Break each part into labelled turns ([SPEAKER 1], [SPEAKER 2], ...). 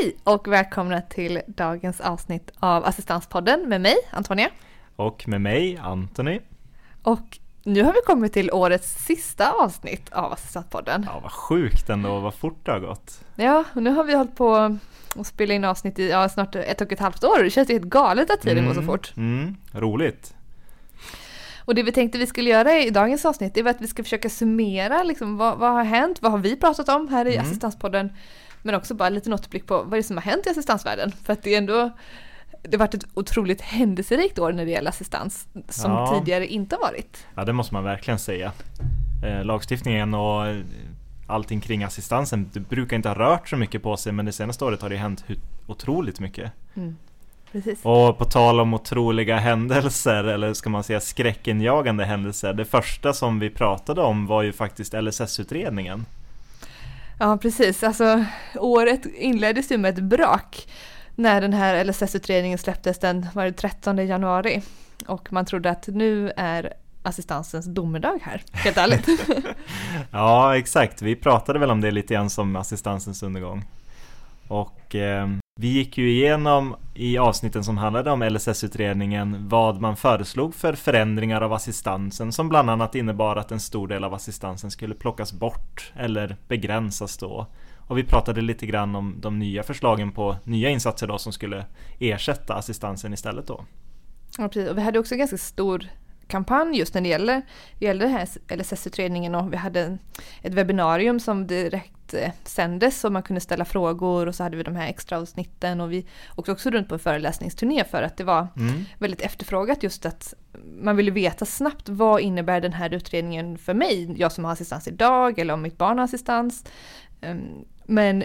[SPEAKER 1] Hej och välkomna till dagens avsnitt av Assistanspodden med mig, Antonia.
[SPEAKER 2] Och med mig, Anthony.
[SPEAKER 1] Och nu har vi kommit till årets sista avsnitt av Assistanspodden.
[SPEAKER 2] Ja, vad sjukt ändå, vad fort det har gått.
[SPEAKER 1] Ja, och nu har vi hållit på och spela in avsnitt i ja, snart ett och ett halvt år. Det känns ju helt galet att tiden
[SPEAKER 2] mm,
[SPEAKER 1] går så fort.
[SPEAKER 2] Mm, roligt.
[SPEAKER 1] Och det vi tänkte vi skulle göra i dagens avsnitt är att vi ska försöka summera liksom, vad, vad har hänt, vad har vi pratat om här i mm. Assistanspodden men också bara lite återblick på vad det är som har hänt i assistansvärlden. För att det är ändå det har varit ett otroligt händelserikt år när det gäller assistans som ja. tidigare inte varit.
[SPEAKER 2] Ja, det måste man verkligen säga. Eh, lagstiftningen och allting kring assistansen det brukar inte ha rört så mycket på sig men det senaste året har det hänt otroligt mycket. Mm.
[SPEAKER 1] Precis.
[SPEAKER 2] Och på tal om otroliga händelser, eller ska man säga skräckinjagande händelser. Det första som vi pratade om var ju faktiskt LSS-utredningen.
[SPEAKER 1] Ja, precis. Alltså, året inleddes ju med ett brak när den här LSS-utredningen släpptes den var det 13 januari. Och man trodde att nu är assistansens domedag här, helt ärligt.
[SPEAKER 2] ja, exakt. Vi pratade väl om det lite grann som assistansens undergång. Och eh, vi gick ju igenom i avsnitten som handlade om LSS-utredningen vad man föreslog för förändringar av assistansen som bland annat innebar att en stor del av assistansen skulle plockas bort eller begränsas då. Och vi pratade lite grann om de nya förslagen på nya insatser då som skulle ersätta assistansen istället då.
[SPEAKER 1] Ja, precis. Och vi hade också en ganska stor kampanj just när det gäller, det gäller den här LSS-utredningen och vi hade ett webbinarium som direkt eh, sändes och man kunde ställa frågor och så hade vi de här extra avsnitten och vi åkte också runt på en föreläsningsturné för att det var mm. väldigt efterfrågat just att man ville veta snabbt vad innebär den här utredningen för mig, jag som har assistans idag eller om mitt barn har assistans. Ehm, men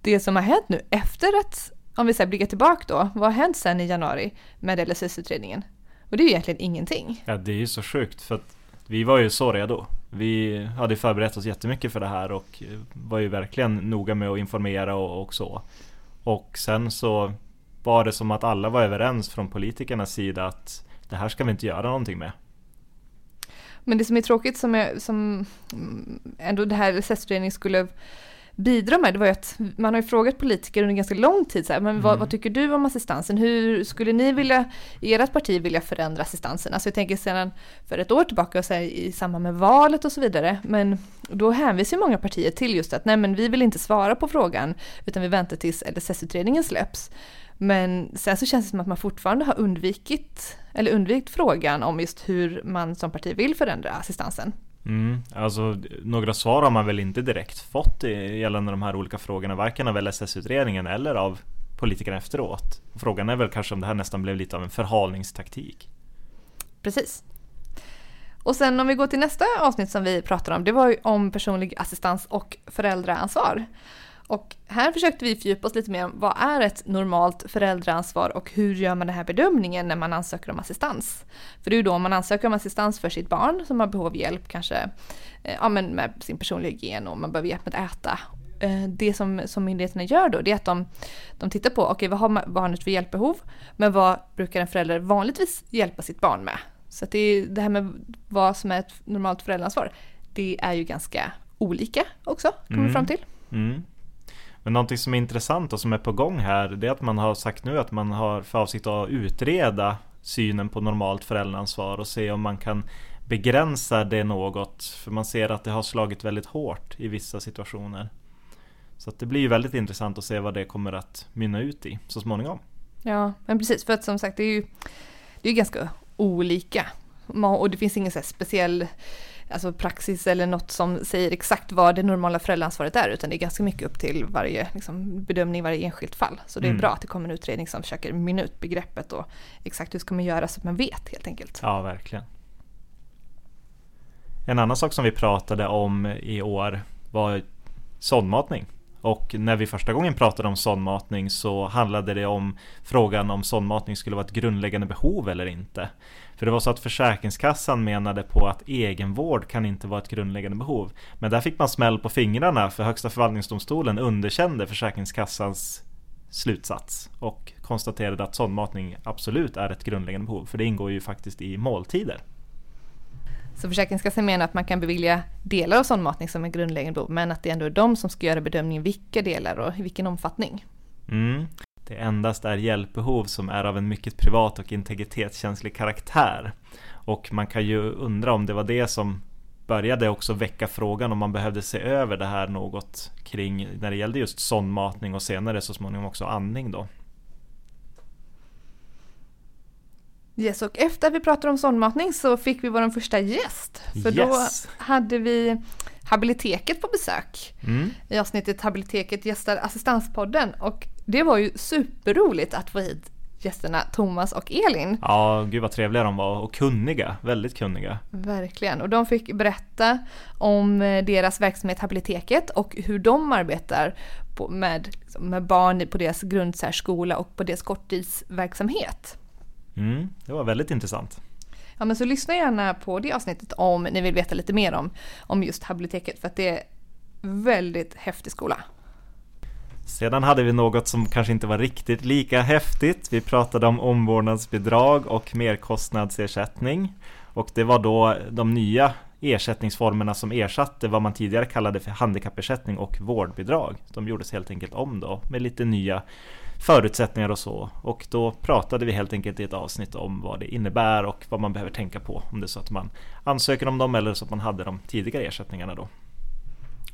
[SPEAKER 1] det som har hänt nu efter att, om vi blickar tillbaka då, vad har hänt sen i januari med LSS-utredningen? Och det är ju egentligen ingenting.
[SPEAKER 2] Ja, det är ju så sjukt för att vi var ju så redo. Vi hade förberett oss jättemycket för det här och var ju verkligen noga med att informera och, och så. Och sen så var det som att alla var överens från politikernas sida att det här ska vi inte göra någonting med.
[SPEAKER 1] Men det som är tråkigt som, är, som ändå det här LSS-utredningen skulle bidra med, det var ju att man har ju frågat politiker under ganska lång tid så här, men mm. vad, vad, tycker du om assistansen? Hur skulle ni vilja, i ert parti vilja förändra assistansen? Alltså jag tänker sedan för ett år tillbaka så här, i samband med valet och så vidare, men då hänvisar ju många partier till just att nej men vi vill inte svara på frågan, utan vi väntar tills LSS-utredningen släpps. Men sen så känns det som att man fortfarande har undvikit, eller undvikit frågan om just hur man som parti vill förändra assistansen.
[SPEAKER 2] Mm, alltså några svar har man väl inte direkt fått gällande de här olika frågorna, varken av LSS-utredningen eller av politikerna efteråt. Frågan är väl kanske om det här nästan blev lite av en förhalningstaktik.
[SPEAKER 1] Precis. Och sen om vi går till nästa avsnitt som vi pratar om, det var ju om personlig assistans och föräldraansvar. Och här försökte vi fördjupa oss lite mer om vad är ett normalt föräldraansvar och hur gör man den här bedömningen när man ansöker om assistans? För det är ju då man ansöker om assistans för sitt barn som har behov av hjälp kanske eh, ja, men med sin personliga hygien och man behöver hjälp med att äta. Eh, det som, som myndigheterna gör då det är att de, de tittar på, okej okay, vad har barnet för hjälpbehov? Men vad brukar en förälder vanligtvis hjälpa sitt barn med? Så det, det här med vad som är ett normalt föräldraansvar, det är ju ganska olika också, kommer mm. fram till. Mm.
[SPEAKER 2] Men någonting som är intressant och som är på gång här det är att man har sagt nu att man har för avsikt att utreda synen på normalt föräldraansvar och se om man kan begränsa det något. För man ser att det har slagit väldigt hårt i vissa situationer. Så det blir ju väldigt intressant att se vad det kommer att mynna ut i så småningom.
[SPEAKER 1] Ja, men precis för att som sagt det är ju, det är ganska olika. Och det finns ingen så speciell alltså praxis eller något som säger exakt vad det normala föräldraansvaret är, utan det är ganska mycket upp till varje liksom, bedömning i varje enskilt fall. Så det är mm. bra att det kommer en utredning som försöker mynna ut begreppet och exakt hur ska man göra så att man vet helt enkelt.
[SPEAKER 2] Ja, verkligen. En annan sak som vi pratade om i år var sondmatning. Och när vi första gången pratade om sondmatning så handlade det om frågan om sondmatning skulle vara ett grundläggande behov eller inte. För det var så att Försäkringskassan menade på att egenvård kan inte vara ett grundläggande behov. Men där fick man smäll på fingrarna för Högsta förvaltningsdomstolen underkände Försäkringskassans slutsats och konstaterade att sondmatning absolut är ett grundläggande behov för det ingår ju faktiskt i måltider.
[SPEAKER 1] Så Försäkringskassan menar att man kan bevilja delar av sondmatning som en grundläggande behov men att det ändå är de som ska göra bedömningen vilka delar och i vilken omfattning.
[SPEAKER 2] Mm. Det endast är hjälpbehov som är av en mycket privat och integritetskänslig karaktär. Och man kan ju undra om det var det som började också väcka frågan om man behövde se över det här något kring när det gällde just sondmatning och senare så småningom också andning då.
[SPEAKER 1] Yes, och efter att vi pratade om sondmatning så fick vi vår första gäst. För yes. då hade vi Habiliteket på besök. Mm. I avsnittet Habiliteket gästar Assistanspodden och det var ju superroligt att få hit gästerna Thomas och Elin.
[SPEAKER 2] Ja, gud vad trevliga de var och kunniga, väldigt kunniga.
[SPEAKER 1] Verkligen, och de fick berätta om eh, deras verksamhet Habiliteket och hur de arbetar med, liksom, med barn på deras grundsärskola och på deras korttidsverksamhet.
[SPEAKER 2] Mm, det var väldigt intressant.
[SPEAKER 1] Ja men så lyssna gärna på det avsnittet om ni vill veta lite mer om, om just Habiliteket för att det är väldigt häftig skola.
[SPEAKER 2] Sedan hade vi något som kanske inte var riktigt lika häftigt. Vi pratade om omvårdnadsbidrag och merkostnadsersättning. Och det var då de nya ersättningsformerna som ersatte vad man tidigare kallade för handikappersättning och vårdbidrag. De gjordes helt enkelt om då med lite nya förutsättningar och så. Och då pratade vi helt enkelt i ett avsnitt om vad det innebär och vad man behöver tänka på om det är så att man ansöker om dem eller så att man hade de tidigare ersättningarna då.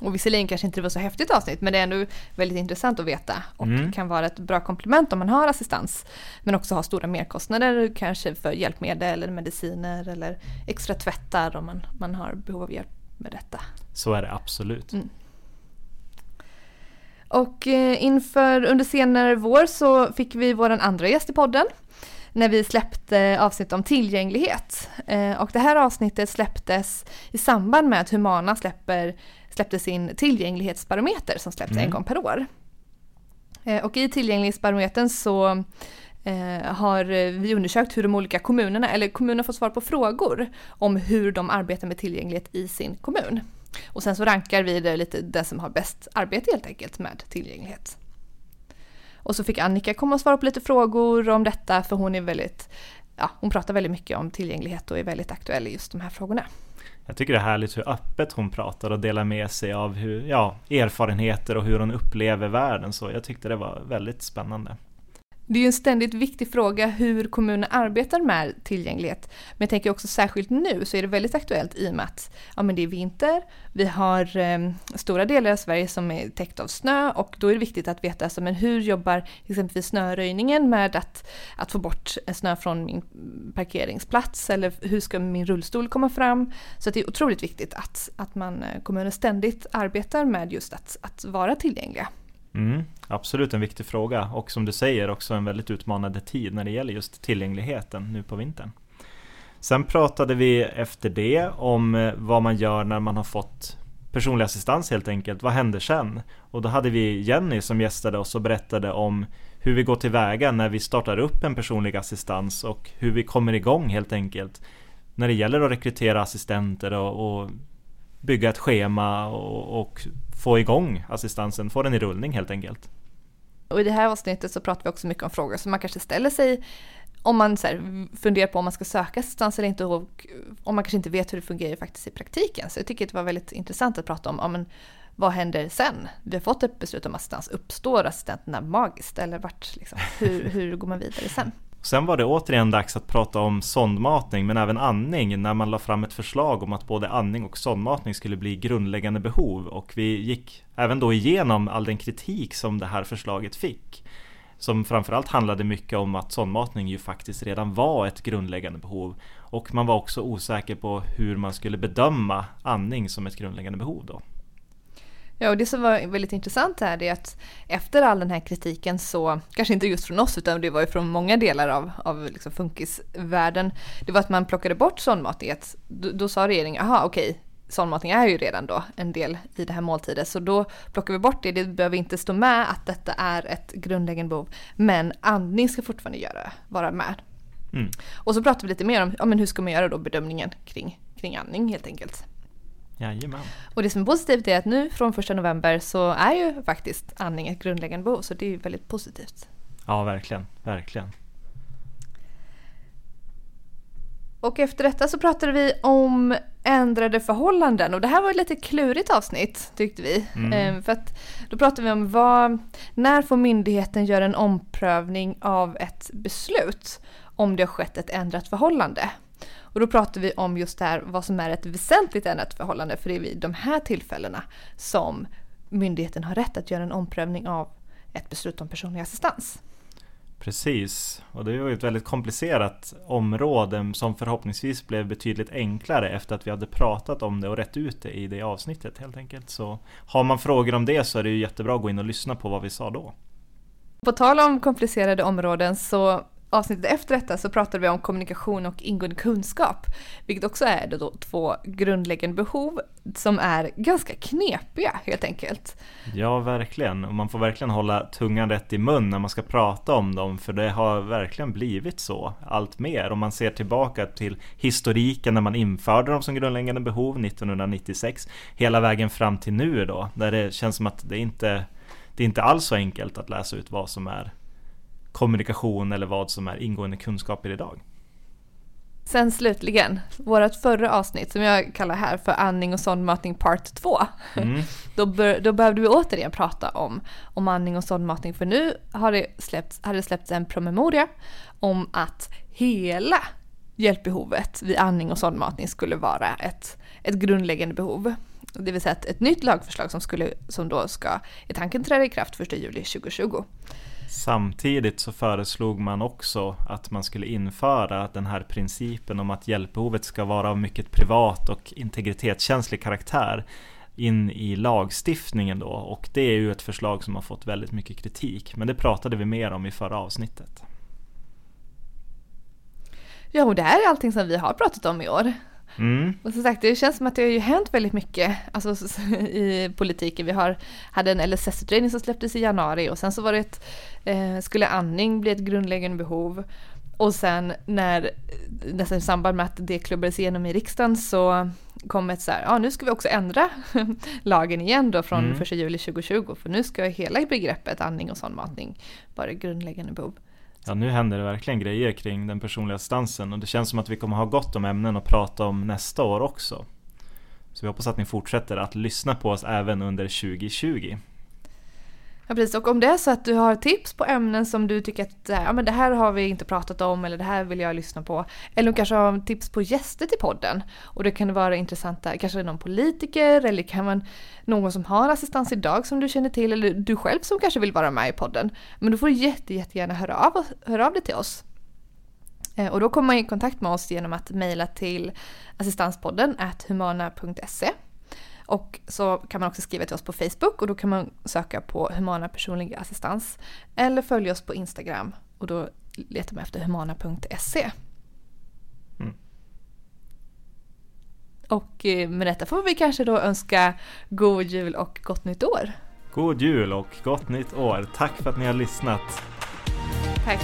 [SPEAKER 1] Och visserligen kanske inte det var så häftigt avsnitt men det är ändå väldigt intressant att veta och mm. kan vara ett bra komplement om man har assistans. Men också har stora merkostnader kanske för hjälpmedel eller mediciner eller extra tvättar om man, man har behov av hjälp med detta.
[SPEAKER 2] Så är det absolut. Mm.
[SPEAKER 1] Och eh, inför under senare vår så fick vi vår andra gäst i podden när vi släppte avsnitt om tillgänglighet. Eh, och det här avsnittet släpptes i samband med att Humana släpper släppte sin tillgänglighetsbarometer som släpps mm. en gång per år. Eh, och i tillgänglighetsbarometern så har vi undersökt hur de olika kommunerna, eller kommunerna får svar på frågor om hur de arbetar med tillgänglighet i sin kommun. Och sen så rankar vi det lite den som har bäst arbete helt enkelt med tillgänglighet. Och så fick Annika komma och svara på lite frågor om detta för hon är väldigt, ja hon pratar väldigt mycket om tillgänglighet och är väldigt aktuell i just de här frågorna.
[SPEAKER 2] Jag tycker det är härligt hur öppet hon pratar och delar med sig av hur, ja, erfarenheter och hur hon upplever världen. Så jag tyckte det var väldigt spännande.
[SPEAKER 1] Det är ju en ständigt viktig fråga hur kommuner arbetar med tillgänglighet. Men jag tänker också särskilt nu så är det väldigt aktuellt i och med att ja, men det är vinter, vi har eh, stora delar av Sverige som är täckt av snö och då är det viktigt att veta alltså, men hur jobbar exempelvis snöröjningen med att, att få bort snö från min parkeringsplats eller hur ska min rullstol komma fram? Så det är otroligt viktigt att, att man, eh, kommuner ständigt arbetar med just att, att vara tillgängliga.
[SPEAKER 2] Mm, absolut en viktig fråga och som du säger också en väldigt utmanande tid när det gäller just tillgängligheten nu på vintern. Sen pratade vi efter det om eh, vad man gör när man har fått personlig assistans helt enkelt. Vad händer sen? Och då hade vi Jenny som gästade oss och berättade om hur vi går tillväga när vi startar upp en personlig assistans och hur vi kommer igång helt enkelt. När det gäller att rekrytera assistenter och, och bygga ett schema och, och få igång assistansen, få den i rullning helt enkelt.
[SPEAKER 1] Och i det här avsnittet så pratar vi också mycket om frågor som man kanske ställer sig om man så här, funderar på om man ska söka assistans eller inte och om man kanske inte vet hur det fungerar faktiskt i praktiken. Så jag tycker det var väldigt intressant att prata om, ja, men, vad händer sen? Vi har fått ett beslut om assistans, uppstår assistenterna magiskt eller vart, liksom, hur, hur går man vidare sen?
[SPEAKER 2] Sen var det återigen dags att prata om sondmatning men även andning när man la fram ett förslag om att både andning och sondmatning skulle bli grundläggande behov och vi gick även då igenom all den kritik som det här förslaget fick. Som framförallt handlade mycket om att sondmatning ju faktiskt redan var ett grundläggande behov och man var också osäker på hur man skulle bedöma andning som ett grundläggande behov då.
[SPEAKER 1] Ja, och det som var väldigt intressant här är att efter all den här kritiken så, kanske inte just från oss utan det var ju från många delar av, av liksom funkisvärlden, det var att man plockade bort sondmatning. Då, då sa regeringen, aha okej, sondmatning är ju redan då en del i det här måltidet så då plockar vi bort det. Det behöver inte stå med att detta är ett grundläggande behov men andning ska fortfarande göra, vara med. Mm. Och så pratar vi lite mer om ja, men hur ska man göra då bedömningen kring, kring andning helt enkelt.
[SPEAKER 2] Jajamän.
[SPEAKER 1] Och det som är positivt är att nu från 1 november så är ju faktiskt andning ett grundläggande behov så det är ju väldigt positivt.
[SPEAKER 2] Ja, verkligen, verkligen.
[SPEAKER 1] Och efter detta så pratade vi om ändrade förhållanden och det här var ett lite klurigt avsnitt tyckte vi.
[SPEAKER 2] Mm.
[SPEAKER 1] Ehm, för att då pratade vi om vad, när får myndigheten göra en omprövning av ett beslut om det har skett ett ändrat förhållande. Och då pratade vi om just det här vad som är ett väsentligt ändrat förhållande för det är vid de här tillfällena som myndigheten har rätt att göra en omprövning av ett beslut om personlig assistans.
[SPEAKER 2] Precis, och det var ju ett väldigt komplicerat område som förhoppningsvis blev betydligt enklare efter att vi hade pratat om det och rätt ut det i det avsnittet helt enkelt. Så har man frågor om det så är det ju jättebra att gå in och lyssna på vad vi sa då.
[SPEAKER 1] På tal om komplicerade områden så avsnittet efter detta så pratade vi om kommunikation och ingående kunskap, vilket också är då två grundläggande behov som är ganska knepiga helt enkelt.
[SPEAKER 2] Ja, verkligen. Och man får verkligen hålla tungan rätt i mun när man ska prata om dem, för det har verkligen blivit så allt mer. Om man ser tillbaka till historiken när man införde dem som grundläggande behov 1996, hela vägen fram till nu då, där det känns som att det inte det är inte alls så enkelt att läsa ut vad som är kommunikation eller vad som är ingående kunskaper idag.
[SPEAKER 1] Sen slutligen, vårt förra avsnitt som jag kallar här för andning och sondmatning part 2. Mm. Då, bör, då behövde vi återigen prata om, om andning och sondmatning för nu har det, släppts, har det släppts en promemoria om att hela hjälpbehovet vid andning och sondmatning skulle vara ett, ett grundläggande behov. Det vill säga ett, ett nytt lagförslag som, skulle, som då ska i tanken träda i kraft 1 juli 2020.
[SPEAKER 2] Samtidigt så föreslog man också att man skulle införa den här principen om att hjälpbehovet ska vara av mycket privat och integritetskänslig karaktär in i lagstiftningen då och det är ju ett förslag som har fått väldigt mycket kritik men det pratade vi mer om i förra avsnittet.
[SPEAKER 1] Ja, och det här är allting som vi har pratat om i år. Mm. Och som sagt, det känns som att det har ju hänt väldigt mycket alltså, i politiken. Vi har, hade en LSS-utredning som släpptes i januari och sen så var det ett, eh, skulle andning bli ett grundläggande behov. Och sen när, nästan i samband med att det klubbades igenom i riksdagen så kom ett så här, ja nu ska vi också ändra lagen igen då från mm. 1 juli 2020 för nu ska hela begreppet andning och sondmatning vara grundläggande behov.
[SPEAKER 2] Ja, nu händer det verkligen grejer kring den personliga assistansen och det känns som att vi kommer ha gott om ämnen att prata om nästa år också. Så vi hoppas att ni fortsätter att lyssna på oss även under 2020.
[SPEAKER 1] Ja precis, och om det är så att du har tips på ämnen som du tycker att eh, ja, men det här har vi inte pratat om eller det här vill jag lyssna på. Eller du kanske har tips på gäster till podden. Och det kan vara intressanta, kanske någon politiker eller kan man någon som har assistans idag som du känner till eller du själv som kanske vill vara med i podden. Men då får du jätte, jättegärna höra av, höra av dig till oss. Eh, och då kommer man i kontakt med oss genom att mejla till assistanspodden humana.se och så kan man också skriva till oss på Facebook och då kan man söka på Humana personlig assistans. Eller följa oss på Instagram och då letar man efter humana.se. Mm. Och eh, med detta får vi kanske då önska god jul och gott nytt år.
[SPEAKER 2] God jul och gott nytt år. Tack för att ni har lyssnat.
[SPEAKER 1] Tack.